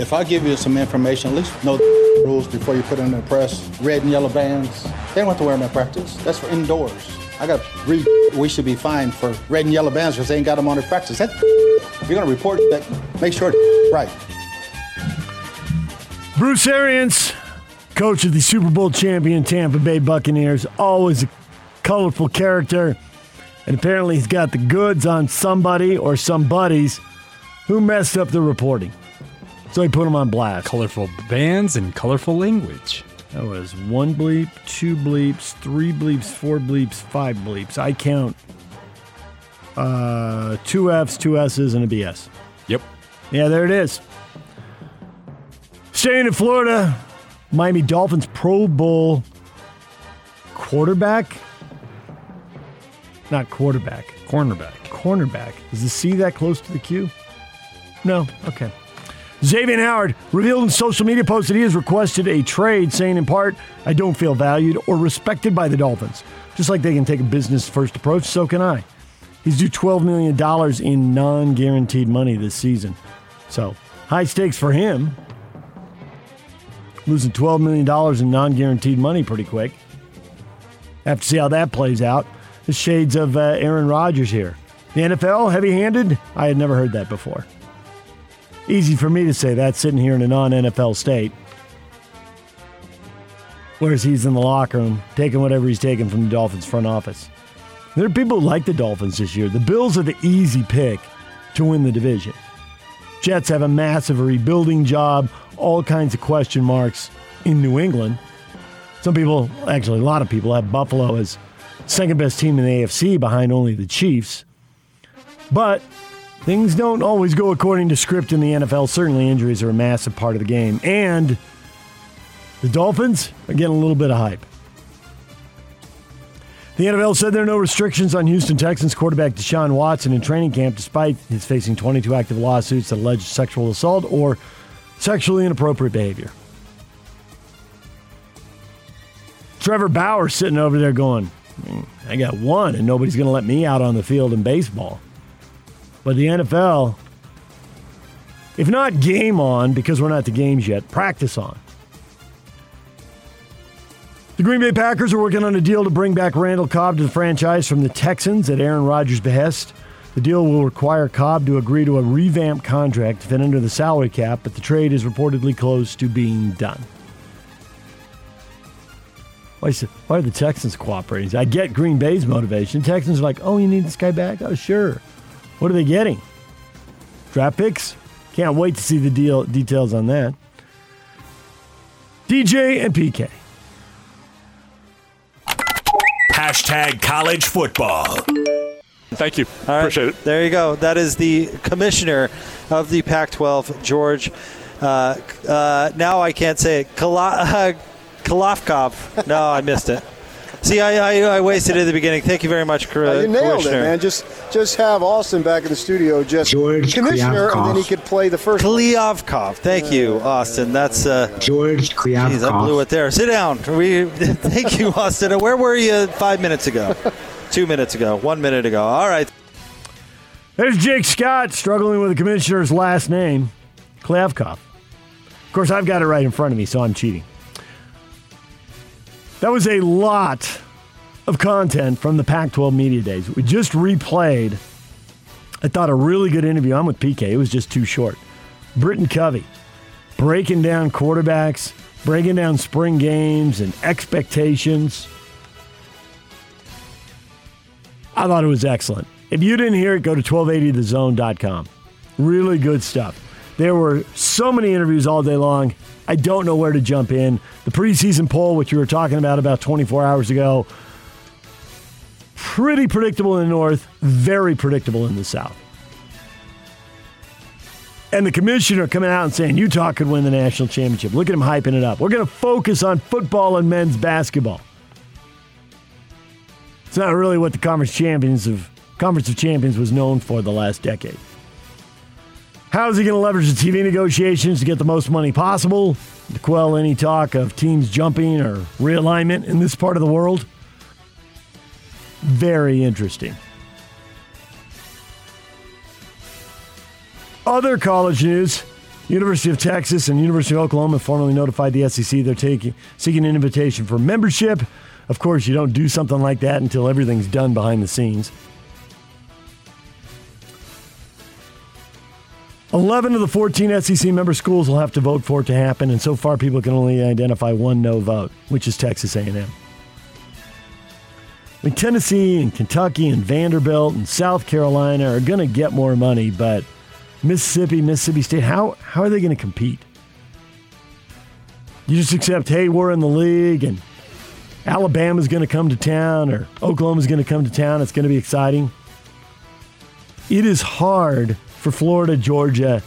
if I give you some information, at least know the rules before you put it in the press. Red and yellow bands, they don't have to wear them at practice. That's for indoors. I got to read. We should be fined for red and yellow bands because they ain't got them on their practice. If you're going to report that, make sure it's right. Bruce Arians, coach of the Super Bowl champion Tampa Bay Buccaneers, always a colorful character. And apparently he's got the goods on somebody or some buddies who messed up the reporting. So he put him on blast. Colorful bands and colorful language. That was one bleep, two bleeps, three bleeps, four bleeps, five bleeps. I count uh, two F's, two S's, and a BS. Yep. Yeah, there it is. Staying in Florida, Miami Dolphins Pro Bowl quarterback. Not quarterback. Cornerback. Cornerback. Is the C that close to the Q? No. Okay. Xavier Howard revealed in social media posts that he has requested a trade, saying in part, I don't feel valued or respected by the Dolphins. Just like they can take a business first approach, so can I. He's due $12 million in non guaranteed money this season. So, high stakes for him. Losing $12 million in non guaranteed money pretty quick. Have to see how that plays out. The shades of uh, Aaron Rodgers here. The NFL, heavy handed? I had never heard that before. Easy for me to say that sitting here in a non NFL state. Whereas he's in the locker room taking whatever he's taking from the Dolphins front office. There are people who like the Dolphins this year. The Bills are the easy pick to win the division. Jets have a massive rebuilding job, all kinds of question marks in New England. Some people, actually, a lot of people, have Buffalo as second best team in the AFC behind only the Chiefs. But things don't always go according to script in the NFL. Certainly, injuries are a massive part of the game. And the Dolphins are getting a little bit of hype. The NFL said there are no restrictions on Houston Texans quarterback Deshaun Watson in training camp, despite his facing 22 active lawsuits that allege sexual assault or sexually inappropriate behavior. Trevor Bauer sitting over there going, hmm, I got one, and nobody's going to let me out on the field in baseball. But the NFL, if not game on, because we're not the games yet, practice on. The Green Bay Packers are working on a deal to bring back Randall Cobb to the franchise from the Texans at Aaron Rodgers' behest. The deal will require Cobb to agree to a revamped contract fit under the salary cap, but the trade is reportedly close to being done. Why, why are the Texans cooperating? I get Green Bay's motivation. Texans are like, oh, you need this guy back? Oh, sure. What are they getting? Draft picks? Can't wait to see the deal details on that. DJ and PK. Hashtag college football. Thank you. All right, Appreciate it. There you go. That is the commissioner of the Pac-12, George. Uh, uh, now I can't say it. Kala- uh, Kalafkov. No, I missed it. See, I, I, I wasted it at the beginning. Thank you very much, Cor- Uh, you nailed it, man. Just just have Austin back in the studio, just George commissioner, and then he could play the first. one. Kliavkoff. Thank you, Austin. That's uh, George Jeez, I blew Kliavkoff. it there. Sit down. We thank you, Austin. Where were you five minutes ago? Two minutes ago. One minute ago. All right. There's Jake Scott struggling with the commissioner's last name, Kliavkoff. Of course, I've got it right in front of me, so I'm cheating. That was a lot of content from the Pac 12 Media Days. We just replayed, I thought, a really good interview. I'm with PK, it was just too short. Britain Covey breaking down quarterbacks, breaking down spring games and expectations. I thought it was excellent. If you didn't hear it, go to 1280thezone.com. Really good stuff. There were so many interviews all day long. I don't know where to jump in. The preseason poll, which you were talking about about 24 hours ago, pretty predictable in the North, very predictable in the South. And the commissioner coming out and saying Utah could win the national championship. Look at him hyping it up. We're going to focus on football and men's basketball. It's not really what the conference champions of conference of champions was known for the last decade. How is he going to leverage the TV negotiations to get the most money possible to quell any talk of teams jumping or realignment in this part of the world? Very interesting. Other college news. University of Texas and University of Oklahoma formally notified the SEC they're taking seeking an invitation for membership. Of course, you don't do something like that until everything's done behind the scenes. 11 of the 14 SEC member schools will have to vote for it to happen, and so far people can only identify one no vote, which is Texas A&M. I mean, Tennessee and Kentucky and Vanderbilt and South Carolina are going to get more money, but Mississippi, Mississippi State, how, how are they going to compete? You just accept, hey, we're in the league and Alabama's going to come to town or Oklahoma's going to come to town. It's going to be exciting. It is hard for Florida, Georgia,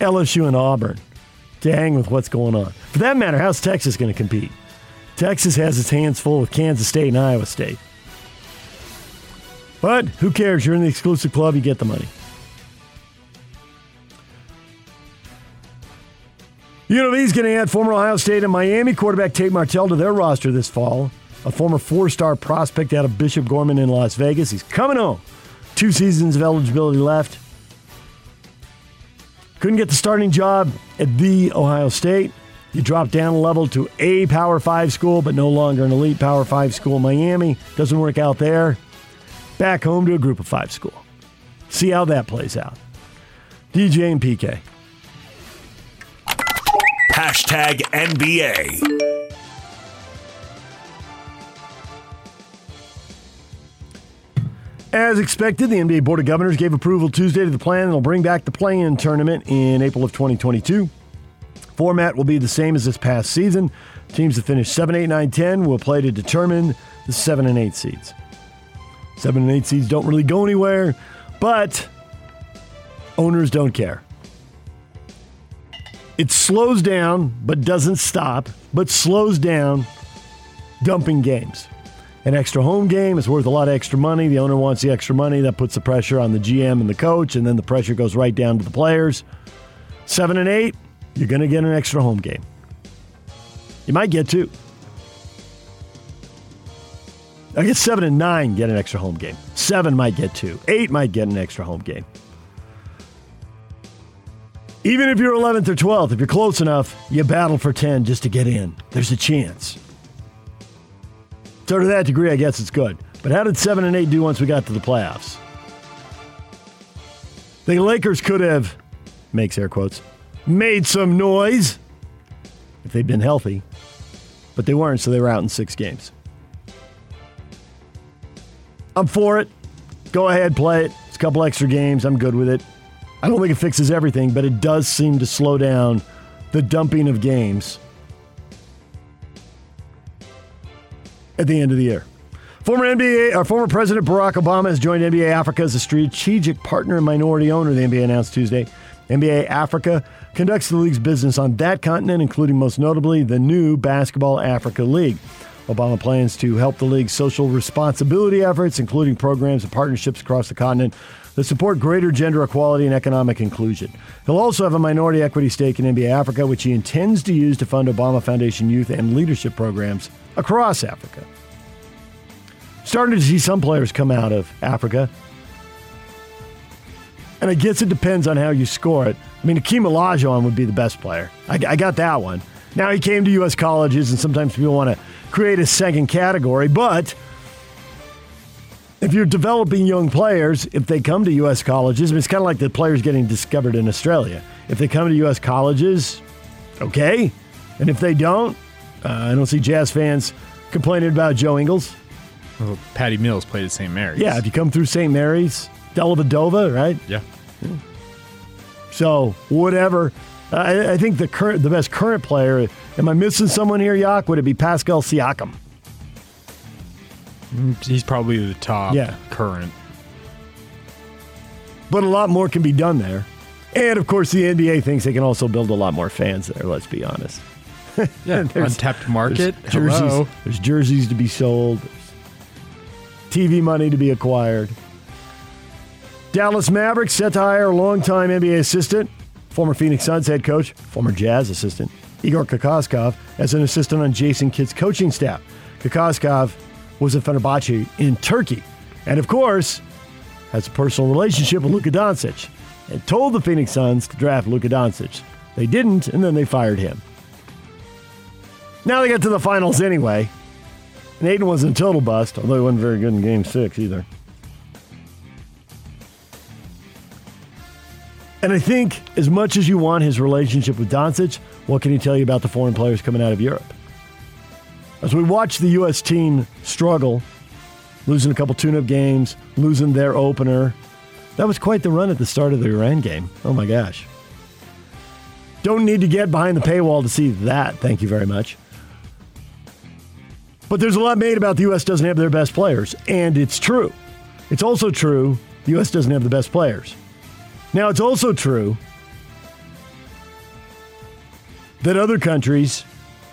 LSU, and Auburn to hang with what's going on. For that matter, how's Texas going to compete? Texas has its hands full with Kansas State and Iowa State. But who cares? You're in the exclusive club, you get the money. UNLV is going to add former Ohio State and Miami quarterback Tate Martell to their roster this fall. A former four star prospect out of Bishop Gorman in Las Vegas. He's coming home. Two seasons of eligibility left. Couldn't get the starting job at the Ohio State. You drop down a level to a Power 5 school, but no longer an elite Power 5 school. Miami doesn't work out there. Back home to a group of five school. See how that plays out. DJ and PK. Hashtag NBA. As expected, the NBA Board of Governors gave approval Tuesday to the plan that will bring back the play in tournament in April of 2022. Format will be the same as this past season. Teams that finish 7, 8, 9, 10 will play to determine the 7 and 8 seeds. 7 and 8 seeds don't really go anywhere, but owners don't care. It slows down, but doesn't stop, but slows down dumping games. An extra home game is worth a lot of extra money. The owner wants the extra money. That puts the pressure on the GM and the coach, and then the pressure goes right down to the players. Seven and eight, you're going to get an extra home game. You might get two. I guess seven and nine get an extra home game. Seven might get two. Eight might get an extra home game. Even if you're 11th or 12th, if you're close enough, you battle for 10 just to get in. There's a chance. So to that degree, I guess it's good. But how did seven and eight do once we got to the playoffs? The Lakers could have, makes air quotes, made some noise if they'd been healthy, but they weren't, so they were out in six games. I'm for it. Go ahead, play it. It's a couple extra games. I'm good with it. I don't think it fixes everything, but it does seem to slow down the dumping of games at the end of the year. Former NBA, our uh, former President Barack Obama has joined NBA Africa as a strategic partner and minority owner. The NBA announced Tuesday. NBA Africa conducts the league's business on that continent, including most notably the new Basketball Africa League. Obama plans to help the league's social responsibility efforts, including programs and partnerships across the continent that support greater gender equality and economic inclusion. He'll also have a minority equity stake in NBA Africa, which he intends to use to fund Obama Foundation youth and leadership programs across Africa. Starting to see some players come out of Africa. And I guess it depends on how you score it. I mean, Akeem Olajuwon would be the best player. I, I got that one. Now he came to U.S. colleges, and sometimes people want to create a second category. But if you're developing young players, if they come to U.S. colleges, I mean, it's kind of like the players getting discovered in Australia. If they come to U.S. colleges, okay. And if they don't, uh, I don't see Jazz fans complaining about Joe Ingles. Well, Patty Mills played at St. Mary's. Yeah, if you come through St. Mary's, Dellavedova, right? Yeah. So whatever. I, I think the current, the best current player. Am I missing someone here, Yak? Would it be Pascal Siakam? He's probably the top Yeah. current. But a lot more can be done there. And of course, the NBA thinks they can also build a lot more fans there, let's be honest. Yeah, There's- untapped market. There's jerseys, Hello. there's jerseys to be sold, TV money to be acquired. Dallas Mavericks set to hire longtime NBA assistant, former Phoenix Suns head coach, former Jazz assistant, Igor Kokoskov, as an assistant on Jason Kidd's coaching staff. Kokoskov was at Fenerbahce in Turkey, and of course, has a personal relationship with Luka Doncic, and told the Phoenix Suns to draft Luka Doncic. They didn't, and then they fired him. Now they get to the finals anyway. And Ayton wasn't a total bust, although he wasn't very good in game six either. And I think as much as you want his relationship with Doncic, what can he tell you about the foreign players coming out of Europe? As we watch the U.S. team struggle, losing a couple tune-up games, losing their opener, that was quite the run at the start of the Iran game. Oh my gosh. Don't need to get behind the paywall to see that. Thank you very much. But there's a lot made about the U.S. doesn't have their best players, and it's true. It's also true the U.S. doesn't have the best players. Now, it's also true that other countries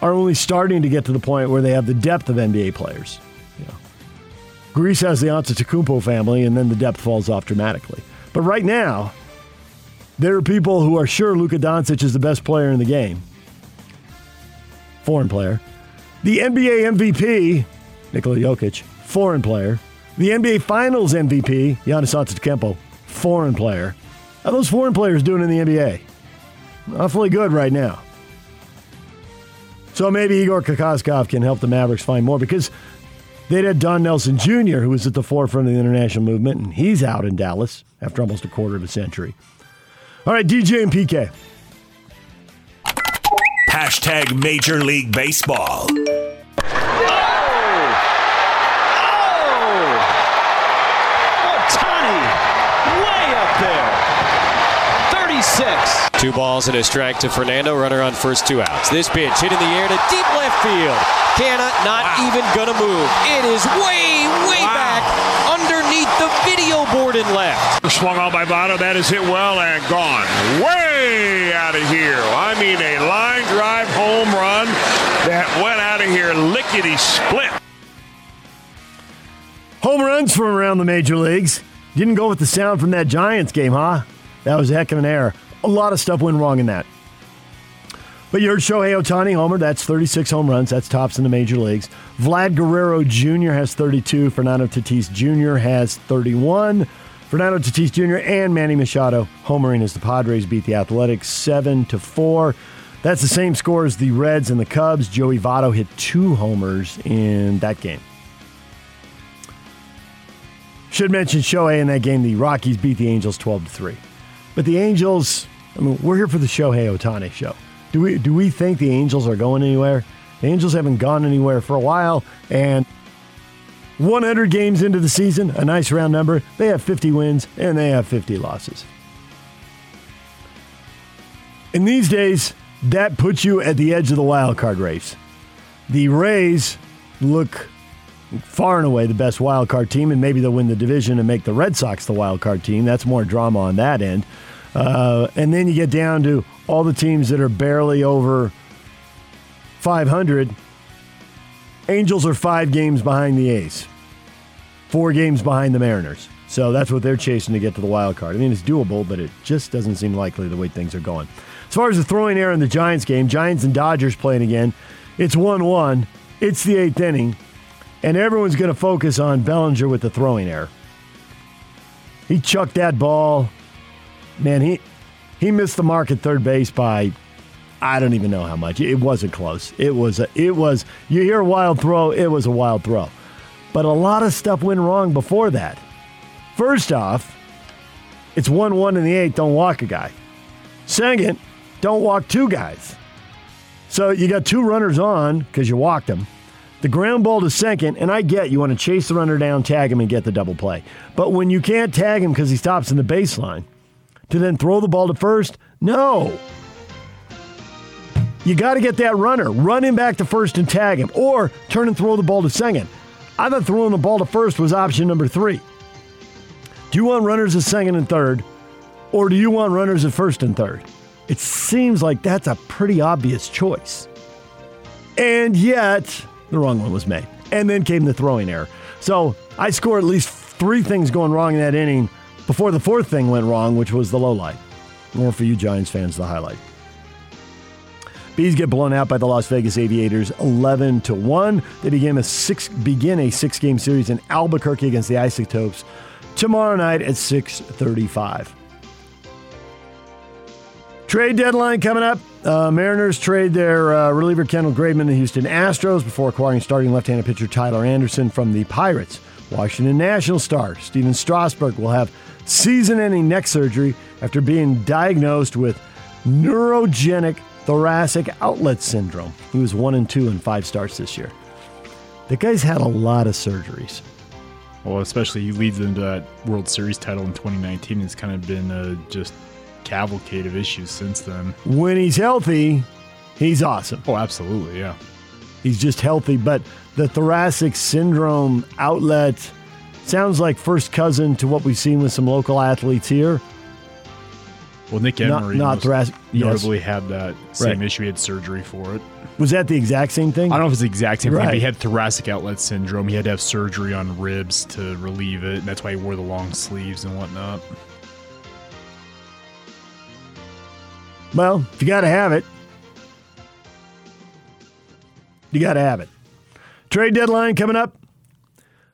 are only starting to get to the point where they have the depth of NBA players. Greece has the Antetokounmpo family, and then the depth falls off dramatically. But right now, there are people who are sure Luka Doncic is the best player in the game. Foreign player. The NBA MVP, Nikola Jokic, foreign player. The NBA Finals MVP, Giannis Antetokounmpo, foreign player. How are those foreign players doing in the NBA? Awfully good right now. So maybe Igor Kokoskov can help the Mavericks find more because they'd had Don Nelson Jr., who was at the forefront of the international movement, and he's out in Dallas after almost a quarter of a century. All right, DJ and PK. Hashtag Major League Baseball. Otani, way up there. 36. Two balls and a strike to Fernando. Runner on first two outs. This pitch hit in the air to deep left field. Canna not even gonna move. It is way, way back underneath the video board and left. Swung on by Votto. That is hit well and gone. Way out of here. I mean, a line drive home run that went out of here lickety split. Home runs from around the major leagues. Didn't go with the sound from that Giants game, huh? That was a heck of an error. A lot of stuff went wrong in that. But you heard Shohei Otani homer. That's 36 home runs. That's tops in the major leagues. Vlad Guerrero Jr. has 32. Fernando Tatis Jr. has 31. Fernando Tatis Jr. and Manny Machado homering as the Padres beat the Athletics 7 to 4. That's the same score as the Reds and the Cubs. Joey Votto hit two homers in that game. Should mention Shohei in that game. The Rockies beat the Angels 12 to 3. But the Angels, I mean, we're here for the Shohei Otani show. Do we do we think the Angels are going anywhere? The Angels haven't gone anywhere for a while, and 100 games into the season, a nice round number. They have 50 wins and they have 50 losses. In these days, that puts you at the edge of the wild card race. The Rays look far and away the best wild card team, and maybe they'll win the division and make the Red Sox the wild card team. That's more drama on that end. Uh, and then you get down to all the teams that are barely over 500. Angels are five games behind the A's, four games behind the Mariners. So that's what they're chasing to get to the wild card. I mean, it's doable, but it just doesn't seem likely the way things are going. As far as the throwing error in the Giants game, Giants and Dodgers playing again. It's 1 1. It's the eighth inning and everyone's going to focus on Bellinger with the throwing error. He chucked that ball. Man, he he missed the mark at third base by I don't even know how much. It wasn't close. It was a, it was you hear a wild throw, it was a wild throw. But a lot of stuff went wrong before that. First off, it's 1-1 in the 8th, don't walk a guy. Second, don't walk two guys. So you got two runners on because you walked them. The ground ball to second, and I get you want to chase the runner down, tag him, and get the double play. But when you can't tag him because he stops in the baseline, to then throw the ball to first, no. You got to get that runner, run him back to first and tag him, or turn and throw the ball to second. I thought throwing the ball to first was option number three. Do you want runners at second and third, Or do you want runners at first and third? It seems like that's a pretty obvious choice. And yet, the wrong one was made. And then came the throwing error. So I score at least three things going wrong in that inning before the fourth thing went wrong, which was the low light. More for you Giants fans, the highlight. Bees get blown out by the Las Vegas Aviators 11 to 1. They begin a six begin a six-game series in Albuquerque against the Isotopes tomorrow night at 6:35. Trade deadline coming up. Uh, Mariners trade their uh, reliever Kendall Graveman to the Houston Astros before acquiring starting left-handed pitcher Tyler Anderson from the Pirates. Washington National star Stephen Strasburg will have season-ending neck surgery after being diagnosed with neurogenic thoracic outlet syndrome. He was one and two in five starts this year. The guy's had a lot of surgeries. Well, especially he leads them to that World Series title in 2019. It's kind of been a just cavalcade of issues since then. When he's healthy, he's awesome. Oh, absolutely, yeah. He's just healthy, but the thoracic syndrome outlet sounds like first cousin to what we've seen with some local athletes here. Well, Nick Not- Emery not most thoracic- yes. notably had that same Right. issue. He had surgery for it. Was that the exact same thing? I don't know if it's the exact same thing, but he had thoracic outlet syndrome. He had to have surgery on ribs to relieve it, and that's why he wore the long sleeves and whatnot. Well, if you got to have it, you got to have it. Trade deadline coming up.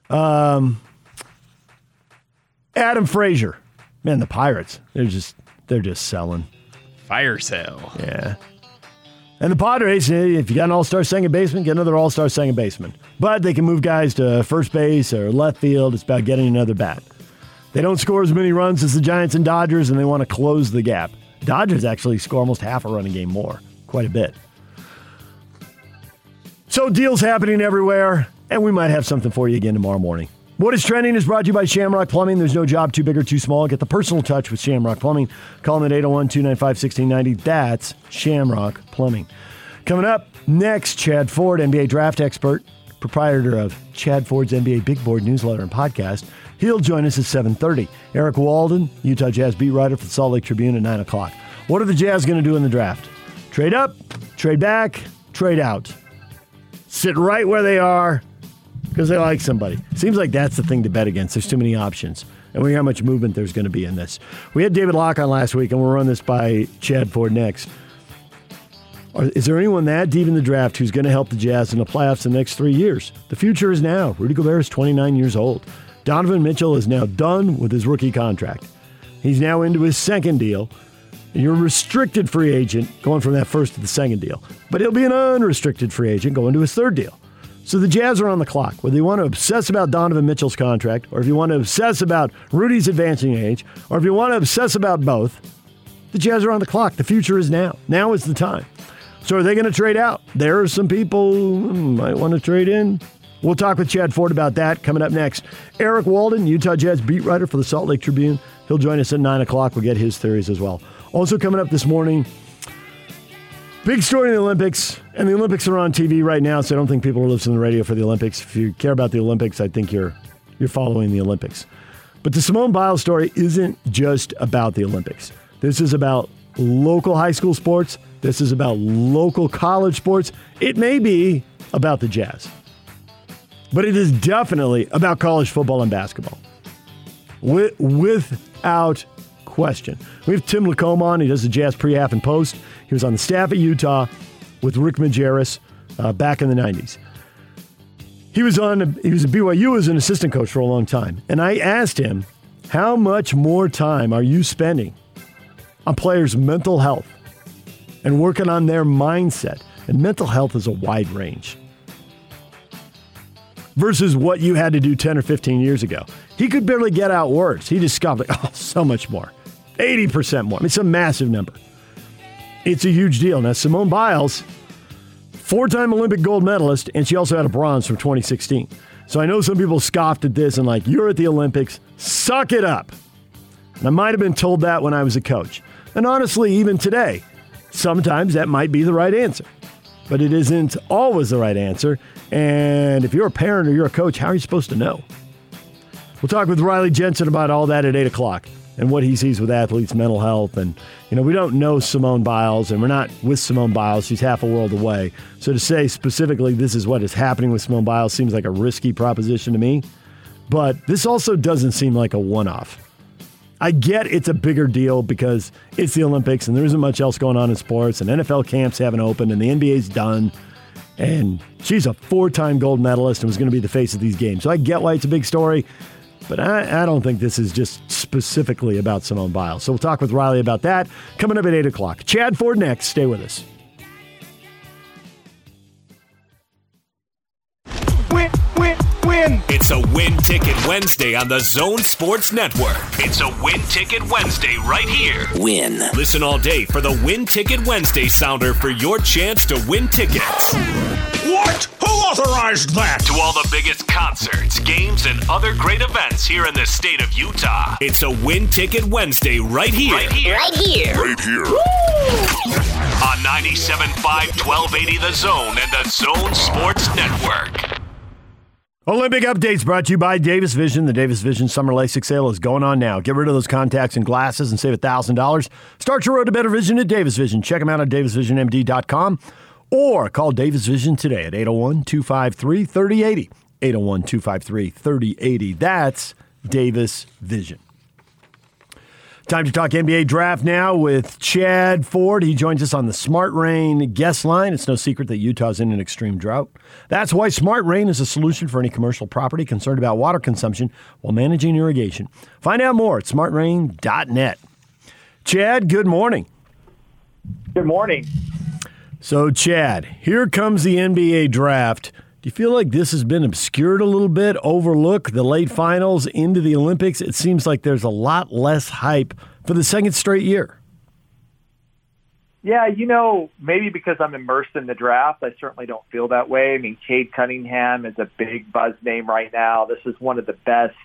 Um, Adam Frazier, man, the Pirates, they're just they're just selling. Fire sale. Yeah. And the Padres, eh, if you got an all-star second baseman, get another all-star second baseman. But they can move guys to first base or left field. It's about getting another bat. They don't score as many runs as the Giants and Dodgers, and they want to close the gap. Dodgers actually score almost half a run a game more, quite a bit. So deals happening everywhere, and we might have something for you again tomorrow morning. What is trending is brought to you by Shamrock Plumbing. There's no job too big or too small. Get the personal touch with Shamrock Plumbing. Call them at 801 295 1690. That's Shamrock Plumbing. Coming up next, Chad Ford, NBA draft expert, proprietor of Chad Ford's NBA Big Board newsletter and podcast. He'll join us at 7.30. Eric Walden, Utah Jazz beat writer for the Salt Lake Tribune at 9 o'clock. What are the Jazz going to do in the draft? Trade up, trade back, trade out. Sit right where they are because they like somebody. Seems like that's the thing to bet against. There's too many options. And we hear how much movement there's going to be in this. We had David Locke on last week, and we'll run this by Chad Ford next. Is there anyone that deep in the draft who's going to help the Jazz in the playoffs in the next three years? The future is now. Rudy Gobert is 29 years old. Donovan Mitchell is now done with his rookie contract. He's now into his second deal. You're a restricted free agent going from that first to the second deal. But he'll be an unrestricted free agent going to his third deal. So the Jazz are on the clock. Whether you want to obsess about Donovan Mitchell's contract, or if you want to obsess about Rudy's advancing age, or if you want to obsess about both, the Jazz are on the clock. The future is now. Now is the time. So are they going to trade out? There are some people who might want to trade in. We'll talk with Chad Ford about that coming up next. Eric Walden, Utah Jazz beat writer for the Salt Lake Tribune. He'll join us at 9 o'clock. We'll get his theories as well. Also coming up this morning, big story in the Olympics. And the Olympics are on TV right now, so I don't think people are listening to the radio for the Olympics. If you care about the Olympics, I think you're you're following the Olympics. But the Simone Biles story isn't just about the Olympics. This is about local high school sports. This is about local college sports. It may be about the Jazz. But it is definitely about college football and basketball. With, without question. We have Tim LaComb on. He does the Jazz pre, half, and post. He was on the staff at Utah with Rick Majerus uh, back in the 90s. He was on. He was at BYU as an assistant coach for a long time, and I asked him, "How much more time are you spending on players' mental health and working on their mindset?" And mental health is a wide range versus what you had to do 10 or 15 years ago. He could barely get out words. He like, "Oh, so much more, 80% more." I mean, it's a massive number. It's a huge deal. Now, Simone Biles four time Olympic gold medalist, and she also had a bronze from 2016. So I know some people scoffed at this and, like, you're at the Olympics, suck it up. And I might have been told that when I was a coach. And honestly, even today, sometimes that might be the right answer. But it isn't always the right answer. And if you're a parent or you're a coach, how are you supposed to know? We'll talk with Riley Jensen about all that at 8 o'clock. And what he sees with athletes' mental health. And, you know, we don't know Simone Biles, and we're not with Simone Biles. She's half a world away. So to say specifically this is what is happening with Simone Biles seems like a risky proposition to me. But this also doesn't seem like a one off. I get it's a bigger deal because it's the Olympics and there isn't much else going on in sports, and NFL camps haven't opened, and the NBA's done. And she's a four time gold medalist and was going to be the face of these games. So I get why it's a big story. But I, I, don't think this is just specifically about Simone Biles. So we'll talk with Riley about that coming up at 8 o'clock. Chad Ford next. Stay with us. Win, win, win. It's a Win Ticket Wednesday on the Zone Sports Network. It's a Win Ticket Wednesday right here. Win. Listen all day for the Win Ticket Wednesday sounder for your chance to win tickets. What? Who authorized that? To all the biggest concerts, games, and other great events here in the state of Utah. It's a Win Ticket Wednesday right here. Right here. Right here. Right here. On 97.5 1280 The Zone and the Zone Sports Network. Olympic updates brought to you by Davis Vision. The Davis Vision Summer LASIK sale is going on now. Get rid of those contacts and glasses and save $1,000. Start your road to better vision at Davis Vision. Check them out at davisvisionmd.com or call Davis Vision today at 801 253 3080. 801 253 3080. That's Davis Vision. Time to talk NBA draft now with Chad Ford. He joins us on the Smart Rain guest line. It's no secret that Utah's in an extreme drought. That's why Smart Rain is a solution for any commercial property concerned about water consumption while managing irrigation. Find out more at smartrain.net. Chad, good morning. Good morning. So, Chad, here comes the NBA draft. Do you feel like this has been obscured a little bit, overlooked the late finals into the Olympics? It seems like there's a lot less hype for the second straight year. Yeah, you know, maybe because I'm immersed in the draft, I certainly don't feel that way. I mean, Cade Cunningham is a big buzz name right now. This is one of the best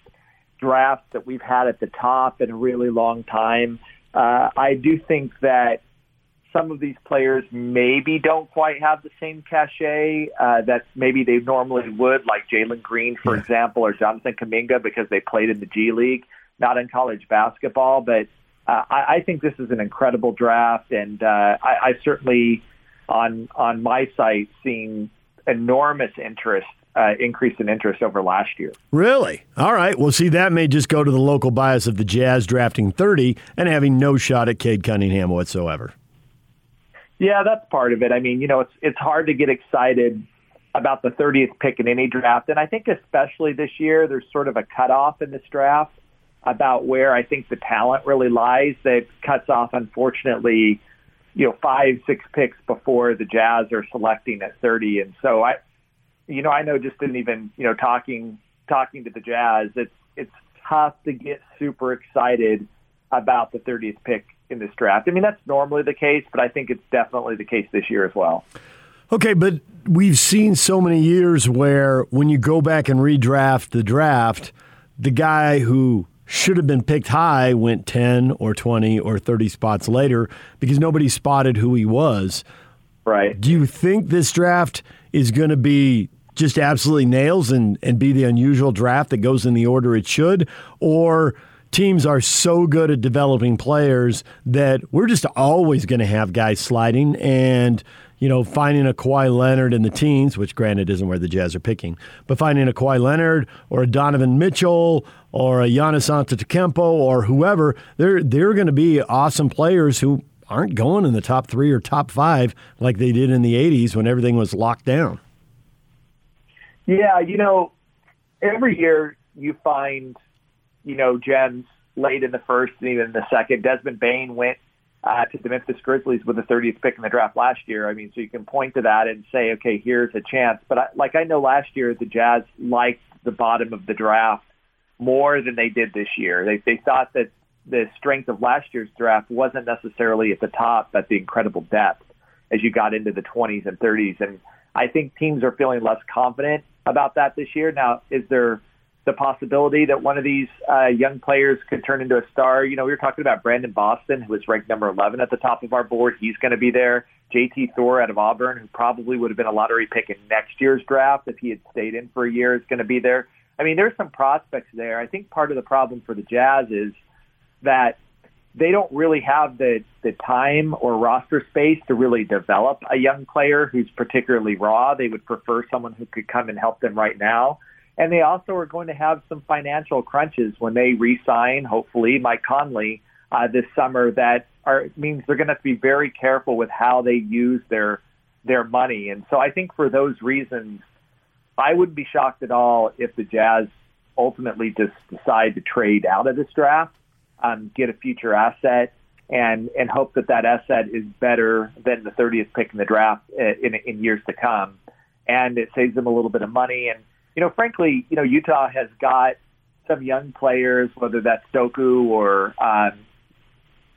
drafts that we've had at the top in a really long time. Uh, I do think that some of these players maybe don't quite have the same cachet uh, that maybe they normally would, like Jalen Green, for yeah. example, or Jonathan Kuminga, because they played in the G League, not in college basketball. But uh, I, I think this is an incredible draft, and uh, I, I certainly on on my site seen enormous interest uh, increase in interest over last year. Really? All right. Well, see, that may just go to the local bias of the Jazz drafting 30 and having no shot at Cade Cunningham whatsoever. Yeah, that's part of it. I mean, you know, it's it's hard to get excited about the 30th pick in any draft, and I think especially this year, there's sort of a cutoff in this draft about where I think the talent really lies. That cuts off, unfortunately, you know, five, six picks before the Jazz are selecting at 30, and so I, you know, I know just in even you know talking talking to the Jazz, it's it's tough to get super excited about the 30th pick in this draft. I mean, that's normally the case, but I think it's definitely the case this year as well. Okay, but we've seen so many years where when you go back and redraft the draft, the guy who should have been picked high went 10 or 20 or 30 spots later because nobody spotted who he was. Right. Do you think this draft is going to be just absolutely nails and, and be the unusual draft that goes in the order it should? Or teams are so good at developing players that we're just always going to have guys sliding and you know, finding a Kawhi Leonard in the teens, which granted isn't where the Jazz are picking, but finding a Kawhi Leonard or a Donovan Mitchell or a Giannis Antetokounmpo or whoever, they're they're going to be awesome players who aren't going in the top three or top five like they did in the '80s when everything was locked down. Yeah, you know, every year you find you know, gems late in the first and even in the second. Desmond Bane went uh, to the Memphis Grizzlies with the 30th pick in the draft last year. I mean, so you can point to that and say, okay, here's a chance. But I, like I know last year, the Jazz liked the bottom of the draft more than they did this year. They they thought that the strength of last year's draft wasn't necessarily at the top, but the incredible depth as you got into the 20s and 30s. And I think teams are feeling less confident about that this year. Now, is there the possibility that one of these uh, young players could turn into a star. You know, we were talking about Brandon Boston, who was ranked number 11 at the top of our board. He's going to be there. JT Thor out of Auburn, who probably would have been a lottery pick in next year's draft if he had stayed in for a year, is going to be there. I mean, there's some prospects there. I think part of the problem for the Jazz is that they don't really have the, the time or roster space to really develop a young player who's particularly raw. They would prefer someone who could come and help them right now. And they also are going to have some financial crunches when they re-sign, hopefully, Mike Conley uh, this summer. That are means they're going to have to be very careful with how they use their their money. And so I think for those reasons, I wouldn't be shocked at all if the Jazz ultimately just decide to trade out of this draft, um, get a future asset, and and hope that that asset is better than the 30th pick in the draft uh, in, in years to come, and it saves them a little bit of money. And you know, frankly, you know, Utah has got some young players, whether that's Doku or um,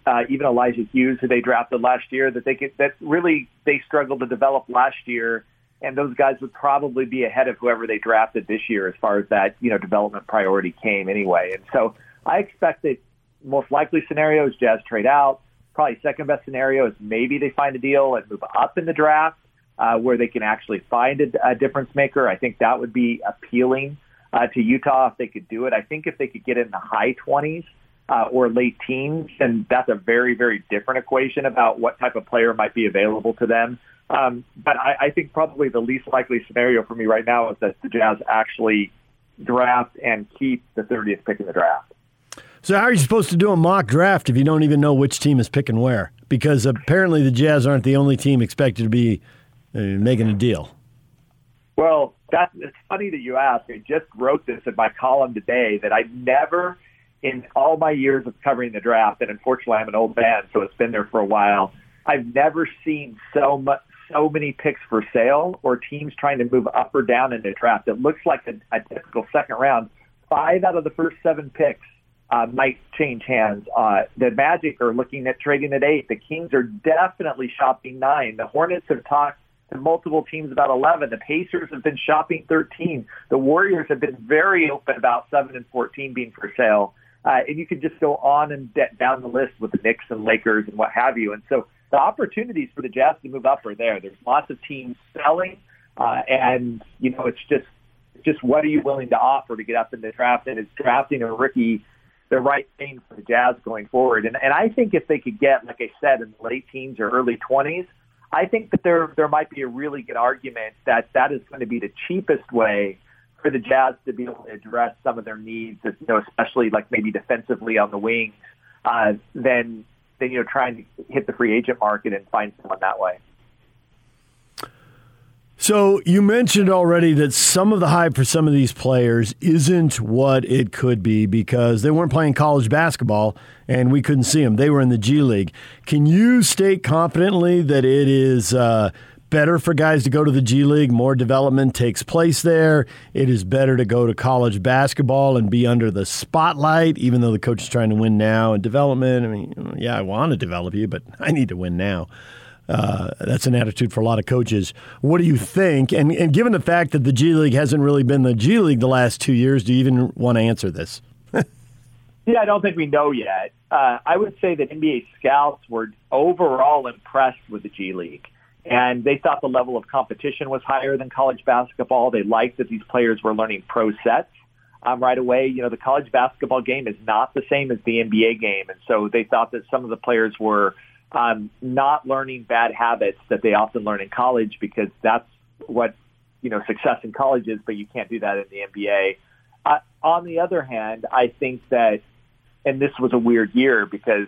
uh, even Elijah Hughes, who they drafted last year, that they could, that really they struggled to develop last year, and those guys would probably be ahead of whoever they drafted this year as far as that you know development priority came anyway. And so I expect that most likely scenario is Jazz trade out. Probably second best scenario is maybe they find a deal and move up in the draft uh, where they can actually find a, a difference maker. I think that would be appealing uh, to Utah if they could do it. I think if they could get in the high 20s uh, or late teens, then that's a very, very different equation about what type of player might be available to them. Um, but I, I think probably the least likely scenario for me right now is that the Jazz actually draft and keep the 30th pick in the draft. So how are you supposed to do a mock draft if you don't even know which team is picking where? Because apparently the Jazz aren't the only team expected to be making a deal. Well, that's it's funny that you ask. I just wrote this in my column today that I never, in all my years of covering the draft, and unfortunately I'm an old man, so it's been there for a while. I've never seen so much, so many picks for sale or teams trying to move up or down in the draft. It looks like a, a typical second round. Five out of the first seven picks uh, might change hands. Uh, the Magic are looking at trading at eight. The Kings are definitely shopping nine. The Hornets have talked to multiple teams about 11. The Pacers have been shopping 13. The Warriors have been very open about 7 and 14 being for sale. Uh, and you could just go on and de- down the list with the Knicks and Lakers and what have you. And so the opportunities for the Jazz to move up are there. There's lots of teams selling, uh, and you know it's just just what are you willing to offer to get up in the draft? And is drafting a rookie the right thing for the Jazz going forward? And and I think if they could get, like I said, in the late teens or early 20s, I think that there there might be a really good argument that that is going to be the cheapest way for the Jazz to be able to address some of their needs, you know, especially like maybe defensively on the wings, uh, than than you know trying to hit the free agent market and find someone that way. So you mentioned already that some of the hype for some of these players isn't what it could be because they weren't playing college basketball and we couldn't see them. They were in the G League. Can you state confidently that it is uh, better for guys to go to the G League? More development takes place there. It is better to go to college basketball and be under the spotlight, even though the coach is trying to win now and development. I mean, yeah, I want to develop you, but I need to win now. Uh, that's an attitude for a lot of coaches. What do you think? And, and given the fact that the G League hasn't really been the G League the last two years, do you even want to answer this? yeah, I don't think we know yet. Uh, I would say that NBA scouts were overall impressed with the G League. And they thought the level of competition was higher than college basketball. They liked that these players were learning pro sets um, right away. You know, the college basketball game is not the same as the NBA game. And so they thought that some of the players were um, not learning bad habits that they often learn in college because that's what you know success in college is, but you can't do that in the NBA. Uh, on the other hand, I think that, and this was a weird year because,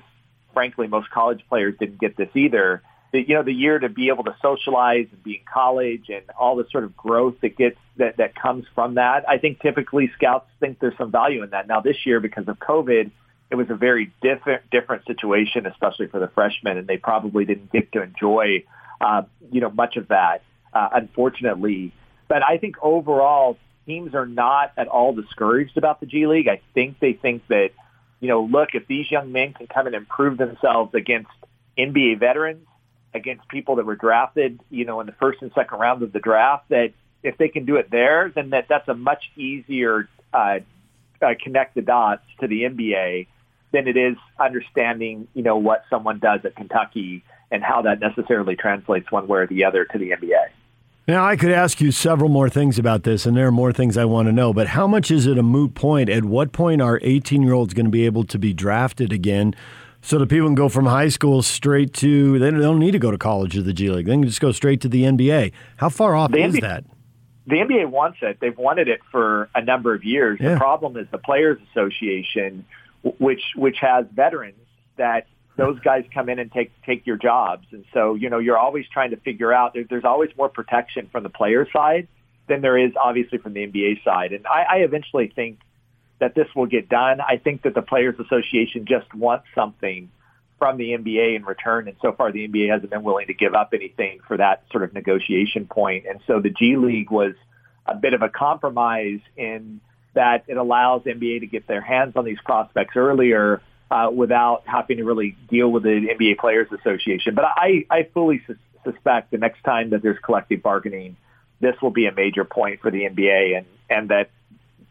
frankly, most college players didn't get this either. That you know, the year to be able to socialize and be in college and all the sort of growth that gets that that comes from that. I think typically scouts think there's some value in that. Now this year, because of COVID, it was a very different different situation, especially for the freshmen, and they probably didn't get to enjoy, uh, you know, much of that, uh, unfortunately. But I think overall, teams are not at all discouraged about the G League. I think they think that, you know, look, if these young men can come and improve themselves against NBA veterans, against people that were drafted, you know, in the first and second round of the draft, that if they can do it there, then that that's a much easier uh, uh, connect the dots to the NBA than it is understanding, you know, what someone does at Kentucky and how that necessarily translates one way or the other to the NBA. Now, I could ask you several more things about this, and there are more things I want to know, but how much is it a moot point? At what point are 18 year olds going to be able to be drafted again so that people can go from high school straight to, they don't need to go to college or the G League. They can just go straight to the NBA. How far off The is NBA that? the NBA wants it. They've wanted it for a number of years. Yeah. The problem is the Players Association, which which has veterans that those guys come in and take take your jobs, and so you know you're always trying to figure out. There, there's always more protection from the player side than there is obviously from the NBA side, and I, I eventually think that this will get done. I think that the Players Association just wants something from the NBA in return, and so far the NBA hasn't been willing to give up anything for that sort of negotiation point. And so the G League was a bit of a compromise in that it allows NBA to get their hands on these prospects earlier uh, without having to really deal with the NBA Players Association. But I, I fully sus- suspect the next time that there's collective bargaining, this will be a major point for the NBA, and and that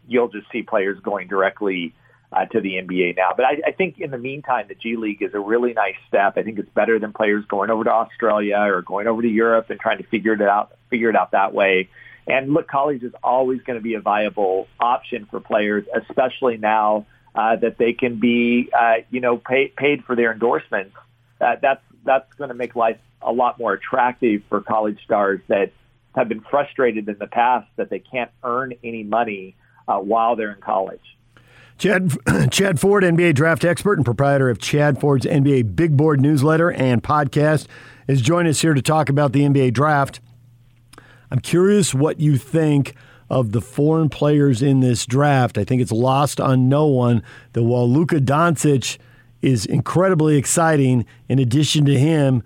you'll just see players going directly uh, to the NBA now. But I, I think in the meantime, the G League is a really nice step. I think it's better than players going over to Australia or going over to Europe and trying to figure it out, figure it out that way. And look, college is always going to be a viable option for players, especially now uh, that they can be, uh, you know, pay, paid for their endorsements. Uh, that's that's going to make life a lot more attractive for college stars that have been frustrated in the past that they can't earn any money uh, while they're in college. Chad, Chad Ford, NBA draft expert and proprietor of Chad Ford's NBA Big Board newsletter and podcast, is joining us here to talk about the NBA draft. I'm curious what you think of the foreign players in this draft. I think it's lost on no one that while Luka Doncic is incredibly exciting, in addition to him,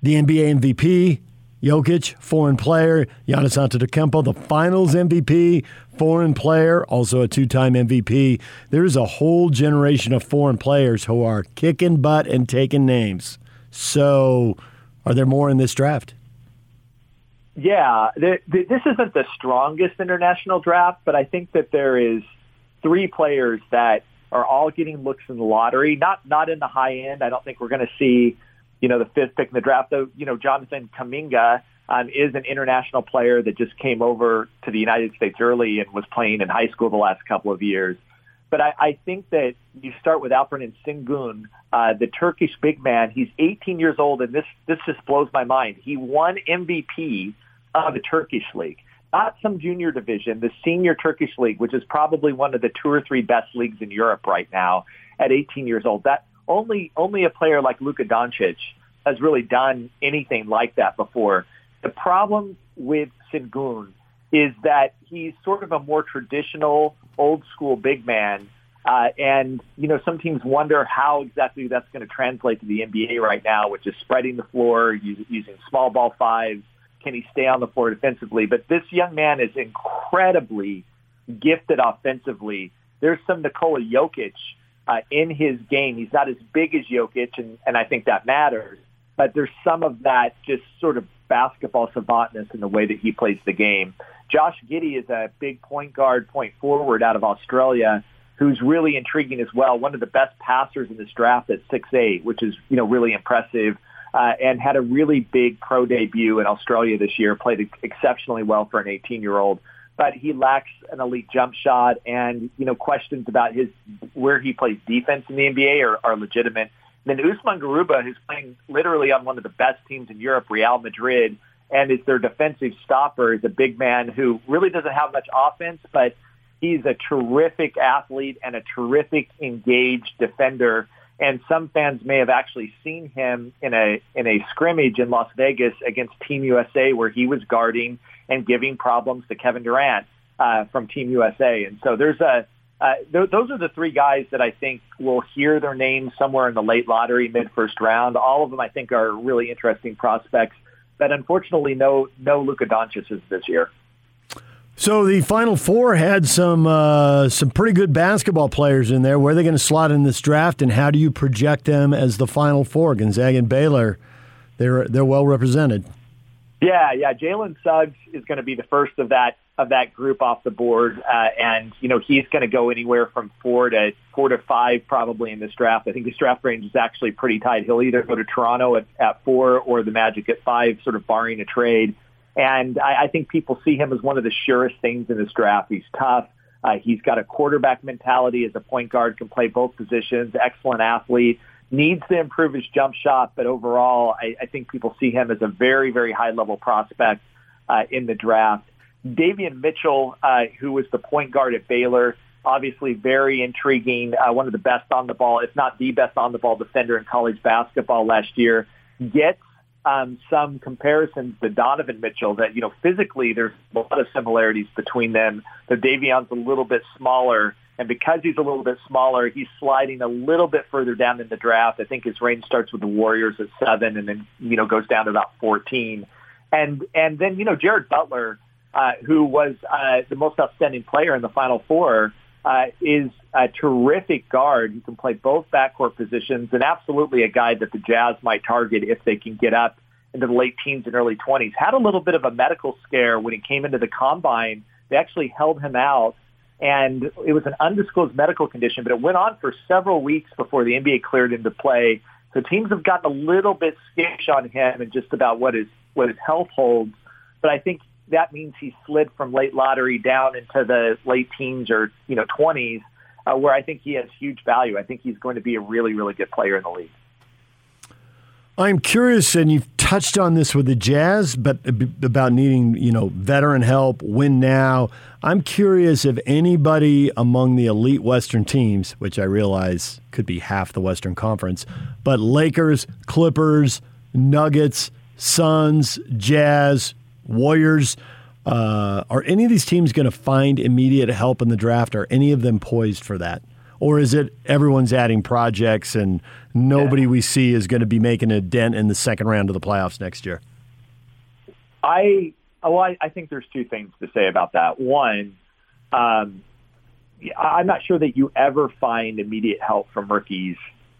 the NBA MVP, Jokic, foreign player, Giannis Antetokounmpo, the Finals MVP, foreign player, also a two-time MVP. There's a whole generation of foreign players who are kicking butt and taking names. So, are there more in this draft? Yeah, the, the, this isn't the strongest international draft, but I think that there is three players that are all getting looks in the lottery. Not not in the high end. I don't think we're going to see, you know, the fifth pick in the draft. Though, you know, Jonathan Kuminga um, is an international player that just came over to the United States early and was playing in high school the last couple of years. But I, I think that you start with Alperen Sengun, uh, the Turkish big man. He's 18 years old, and this this just blows my mind. He won MVP of the Turkish league, not some junior division, the senior Turkish league, which is probably one of the two or three best leagues in Europe right now. At 18 years old, that only only a player like Luka Doncic has really done anything like that before. The problem with Sengun is that he's sort of a more traditional, old school big man. Uh, and, you know, some teams wonder how exactly that's going to translate to the NBA right now, which is spreading the floor, using, using small ball fives. Can he stay on the floor defensively? But this young man is incredibly gifted offensively. There's some Nikola Jokic uh, in his game. He's not as big as Jokic, and, and I think that matters. But there's some of that just sort of basketball savantness in the way that he plays the game. Josh Giddey is a big point guard, point forward out of Australia who's really intriguing as well. One of the best passers in this draft at six eight, which is, you know, really impressive. Uh, and had a really big pro debut in Australia this year, played exceptionally well for an 18 year old but he lacks an elite jump shot and, you know, questions about his where he plays defense in the NBA are, are legitimate. And then Usman Garuba, who's playing literally on one of the best teams in Europe, Real Madrid, and is their defensive stopper, is a big man who really doesn't have much offense, but he's a terrific athlete and a terrific engaged defender. And some fans may have actually seen him in a in a scrimmage in Las Vegas against Team USA, where he was guarding and giving problems to Kevin Durant uh, from Team USA. And so there's a uh, th- those are the three guys that I think will hear their names somewhere in the late lottery, mid first round. All of them I think are really interesting prospects, but unfortunately no no Luka Doncic is this year. So the Final Four had some uh, some pretty good basketball players in there. Where are they going to slot in this draft, and how do you project them as the Final Four? Gonzaga and Baylor, they're they're well represented. Yeah, yeah. Jalen Suggs is going to be the first of that of that group off the board, uh, and you know he's going to go anywhere from four to four to five probably in this draft. I think this draft range is actually pretty tight. He'll either go to Toronto at, at four or the Magic at five, sort of barring a trade. And I, I think people see him as one of the surest things in this draft. He's tough. Uh, he's got a quarterback mentality as a point guard, can play both positions, excellent athlete, needs to improve his jump shot, but overall, I, I think people see him as a very, very high level prospect uh, in the draft. Davion Mitchell, uh, who was the point guard at Baylor, obviously very intriguing, uh, one of the best on the ball, if not the best on the ball defender in college basketball last year, gets um, some comparisons to Donovan Mitchell that, you know, physically there's a lot of similarities between them. The Davion's a little bit smaller, and because he's a little bit smaller, he's sliding a little bit further down in the draft. I think his range starts with the Warriors at seven and then, you know, goes down to about 14. And, and then, you know, Jared Butler, uh, who was uh, the most outstanding player in the Final Four, uh, is a terrific guard. He can play both backcourt positions and absolutely a guy that the Jazz might target if they can get up into the late teens and early 20s. Had a little bit of a medical scare when he came into the combine. They actually held him out and it was an undisclosed medical condition, but it went on for several weeks before the NBA cleared him to play. So teams have gotten a little bit skittish on him and just about what his what his health holds. But I think that means he slid from late lottery down into the late teens or you know 20s, uh, where I think he has huge value. I think he's going to be a really really good player in the league. I'm curious, and you've touched on this with the Jazz, but about needing you know veteran help, win now. I'm curious if anybody among the elite Western teams, which I realize could be half the Western Conference, but Lakers, Clippers, Nuggets, Suns, Jazz, Warriors. Uh, are any of these teams going to find immediate help in the draft? Are any of them poised for that? Or is it everyone's adding projects and nobody yeah. we see is going to be making a dent in the second round of the playoffs next year? I well, I, I think there's two things to say about that. One, um, I'm not sure that you ever find immediate help from rookies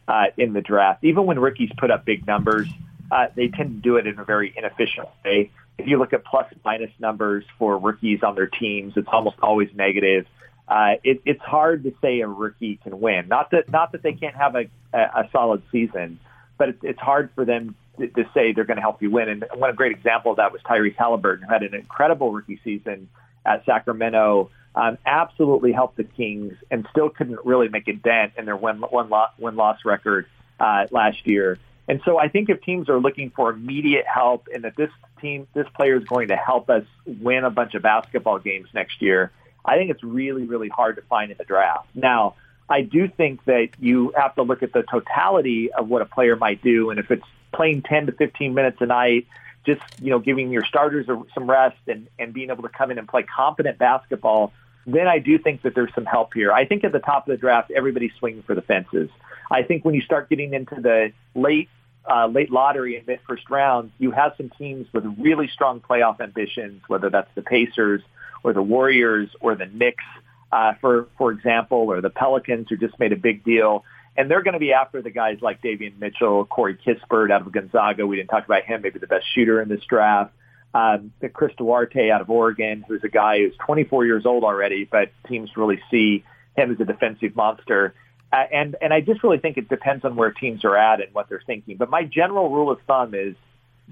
uh, in the draft. Even when rookies put up big numbers, uh, they tend to do it in a very inefficient way if you look at plus minus numbers for rookies on their teams, it's almost always negative. Uh, it, it's hard to say a rookie can win. Not that not that they can't have a, a, solid season, but it's, it's hard for them to, to say they're going to help you win. And one great example of that was Tyrese Halliburton, who had an incredible rookie season at Sacramento. Um, absolutely helped the Kings, and still couldn't really make a dent in their win one loss, win loss record uh, last year. And so I think if teams are looking for immediate help and that this team, this player is going to help us win a bunch of basketball games next year, I think it's really, really hard to find in the draft. Now, I do think that you have to look at the totality of what a player might do. And if it's playing 10 to 15 minutes a night, just, you know, giving your starters some rest and, and being able to come in and play competent basketball, then I do think that there's some help here. I think at the top of the draft, everybody's swinging for the fences. I think when you start getting into the late uh, late lottery and mid first rounds, you have some teams with really strong playoff ambitions, whether that's the Pacers or the Warriors or the Knicks, uh, for for example, or the Pelicans who just made a big deal. And they're going to be after the guys like Davion Mitchell, Corey Kispert out of Gonzaga. We didn't talk about him, maybe the best shooter in this draft. Um, Chris Duarte out of Oregon, who's a guy who's 24 years old already, but teams really see him as a defensive monster. Uh, and and I just really think it depends on where teams are at and what they're thinking. But my general rule of thumb is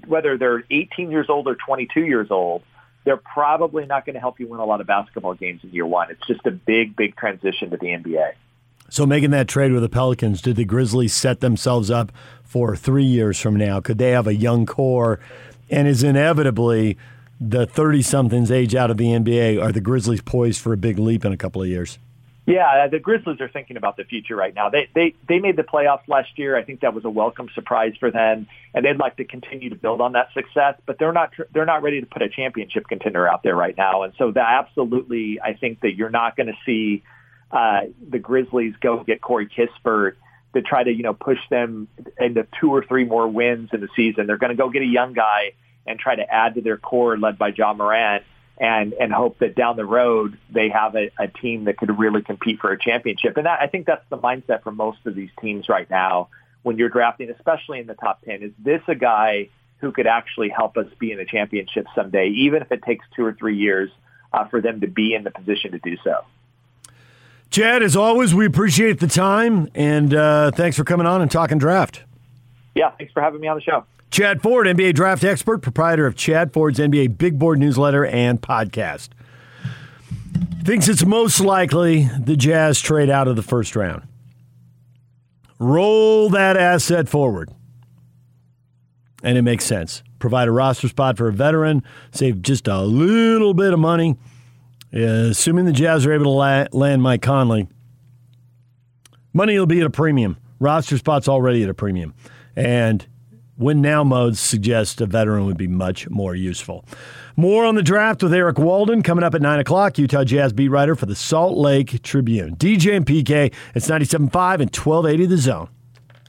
whether they're 18 years old or 22 years old, they're probably not going to help you win a lot of basketball games in year one. It's just a big, big transition to the NBA. So making that trade with the Pelicans, did the Grizzlies set themselves up for three years from now? Could they have a young core? And is inevitably the 30 somethings age out of the NBA? Are the Grizzlies poised for a big leap in a couple of years? Yeah, the Grizzlies are thinking about the future right now. They they they made the playoffs last year. I think that was a welcome surprise for them, and they'd like to continue to build on that success. But they're not they're not ready to put a championship contender out there right now. And so that absolutely, I think that you're not going to see uh, the Grizzlies go get Corey Kispert to try to you know push them into two or three more wins in the season. They're going to go get a young guy and try to add to their core led by Ja Morant and and hope that down the road they have a, a team that could really compete for a championship. And that, I think that's the mindset for most of these teams right now when you're drafting, especially in the top ten. Is this a guy who could actually help us be in a championship someday, even if it takes two or three years uh, for them to be in the position to do so? Chad, as always, we appreciate the time and uh, thanks for coming on and talking draft. Yeah, thanks for having me on the show. Chad Ford, NBA draft expert, proprietor of Chad Ford's NBA Big Board newsletter and podcast. Thinks it's most likely the Jazz trade out of the first round. Roll that asset forward. And it makes sense. Provide a roster spot for a veteran, save just a little bit of money. Uh, assuming the Jazz are able to land Mike Conley, money will be at a premium. Roster spots already at a premium. And win now modes suggest a veteran would be much more useful. More on the draft with Eric Walden coming up at 9 o'clock. Utah Jazz beat writer for the Salt Lake Tribune. DJ and PK, it's 97.5 and 1280 The Zone.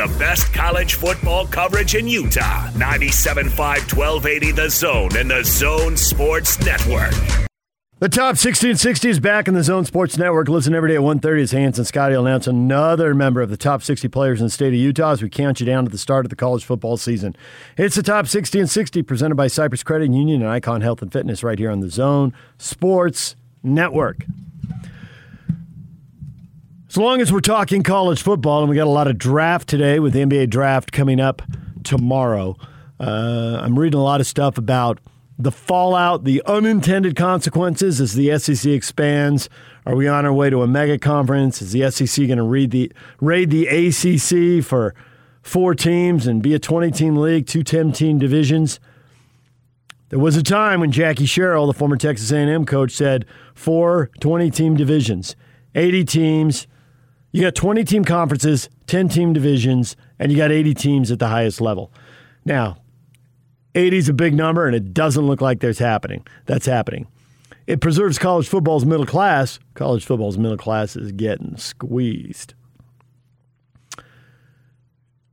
the best college football coverage in Utah. 97.5 1280 The Zone and the Zone Sports Network. The top 60 and 60 is back in the Zone Sports Network. Listen every day at 1.30 as Hans and Scotty announce another member of the top 60 players in the state of Utah as we count you down to the start of the college football season. It's the top 60 and 60 presented by Cyprus Credit Union and Icon Health and Fitness right here on the Zone Sports Network. As long as we're talking college football, and we got a lot of draft today with the NBA draft coming up tomorrow, uh, I'm reading a lot of stuff about the fallout, the unintended consequences as the SEC expands. Are we on our way to a mega conference? Is the SEC going to the raid the ACC for four teams and be a 20 team league, two 10 team divisions? There was a time when Jackie Sherrill, the former Texas A&M coach, said four 20 team divisions, 80 teams, you got 20 team conferences, 10 team divisions, and you got 80 teams at the highest level. Now, 80 is a big number, and it doesn't look like there's happening. That's happening. It preserves college football's middle class. College football's middle class is getting squeezed.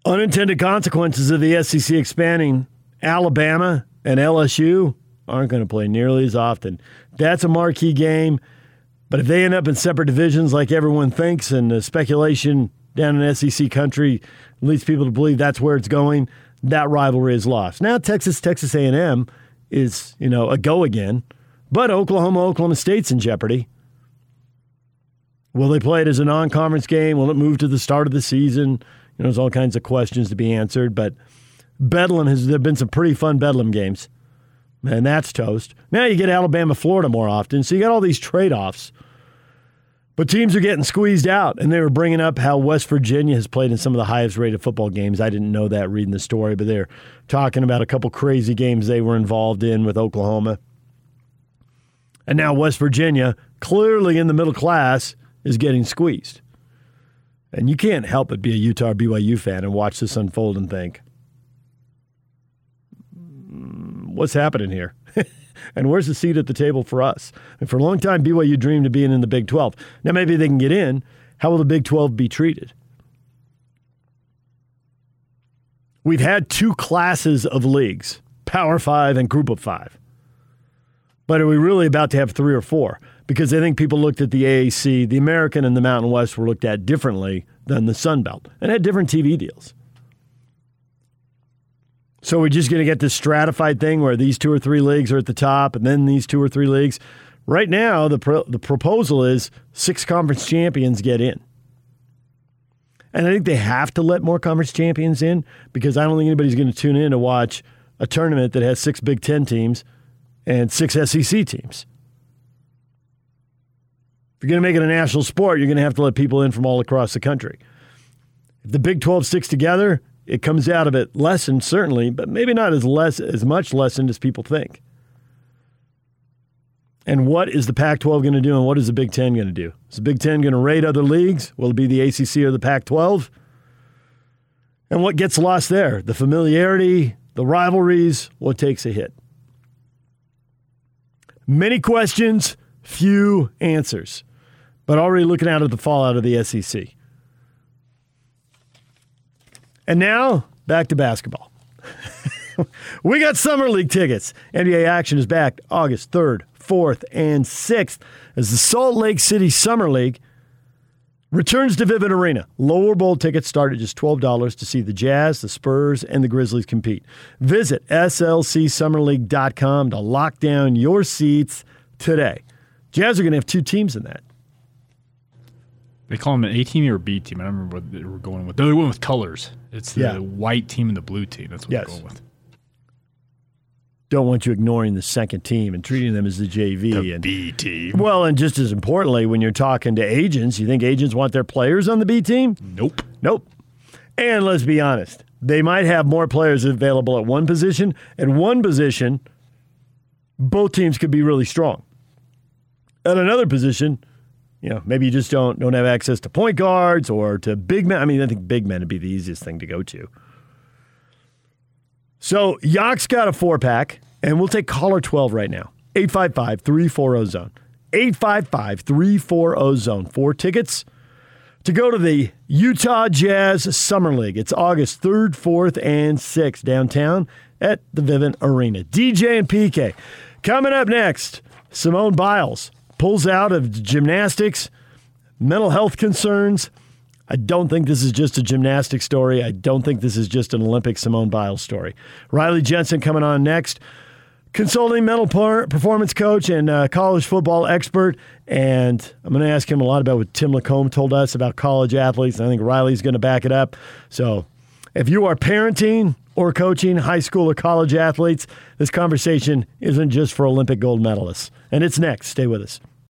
Unintended consequences of the SEC expanding. Alabama and LSU aren't going to play nearly as often. That's a marquee game. But if they end up in separate divisions like everyone thinks, and the speculation down in SEC country leads people to believe that's where it's going, that rivalry is lost. Now Texas Texas A&M is you know a go again, but Oklahoma Oklahoma State's in jeopardy. Will they play it as a non-conference game? Will it move to the start of the season? You know, there's all kinds of questions to be answered, but Bedlam has there been some pretty fun Bedlam games and that's toast. Now you get Alabama, Florida more often, so you got all these trade offs. But teams are getting squeezed out, and they were bringing up how West Virginia has played in some of the highest rated football games. I didn't know that reading the story, but they're talking about a couple crazy games they were involved in with Oklahoma. And now West Virginia, clearly in the middle class, is getting squeezed. And you can't help but be a Utah BYU fan and watch this unfold and think, what's happening here? and where's the seat at the table for us? And for a long time, BYU dreamed of being in the Big 12. Now, maybe they can get in. How will the Big 12 be treated? We've had two classes of leagues Power Five and Group of Five. But are we really about to have three or four? Because I think people looked at the AAC, the American and the Mountain West were looked at differently than the Sun Belt and had different TV deals. So we're just going to get this stratified thing where these two or three leagues are at the top, and then these two or three leagues. Right now, the pro- the proposal is six conference champions get in, and I think they have to let more conference champions in because I don't think anybody's going to tune in to watch a tournament that has six Big Ten teams and six SEC teams. If you're going to make it a national sport, you're going to have to let people in from all across the country. If the Big 12 sticks together, it comes out of it lessened, certainly, but maybe not as less as much lessened as people think. And what is the Pac 12 going to do, and what is the Big Ten going to do? Is the Big Ten going to raid other leagues? Will it be the ACC or the Pac 12? And what gets lost there? The familiarity, the rivalries, what takes a hit? Many questions, few answers, but already looking out at the fallout of the SEC. And now back to basketball. we got Summer League tickets. NBA action is back August 3rd, 4th, and 6th as the Salt Lake City Summer League returns to Vivint Arena. Lower bowl tickets start at just $12 to see the Jazz, the Spurs, and the Grizzlies compete. Visit slcsummerleague.com to lock down your seats today. Jazz are going to have two teams in that. They call them an A team or a B team. I don't remember what they were going with. They went with colors. It's the Yeah. white team and the blue team. That's what Yes. they're going with. Don't want you ignoring the second team and treating them as the JV. The and, B team. Well, and just as importantly, when you're talking to agents, you think agents want their players on the B team? Nope. Nope. And let's be honest, they might have more players available at one position. At one position, both teams could be really strong. At another position, you know, maybe you just don't don't have access to point guards or to big men. I mean, I think big men would be the easiest thing to go to. So Yock's got a four pack, and we'll take caller 12 right now. 855 340 zone. 855 340 zone. Four tickets to go to the Utah Jazz Summer League. It's August 3rd, 4th, and 6th downtown at the Vivint Arena. DJ and PK. Coming up next, Simone Biles pulls out of gymnastics, mental health concerns. I don't think this is just a gymnastics story. I don't think this is just an Olympic Simone Biles story. Riley Jensen coming on next consulting mental performance coach and uh, college football expert. And I'm going to ask him a lot about what Tim LaComb told us about college athletes. I think Riley's going to back it up. So if you are parenting or coaching high school or college athletes, this conversation isn't just for Olympic gold medalists. And it's next. Stay with us.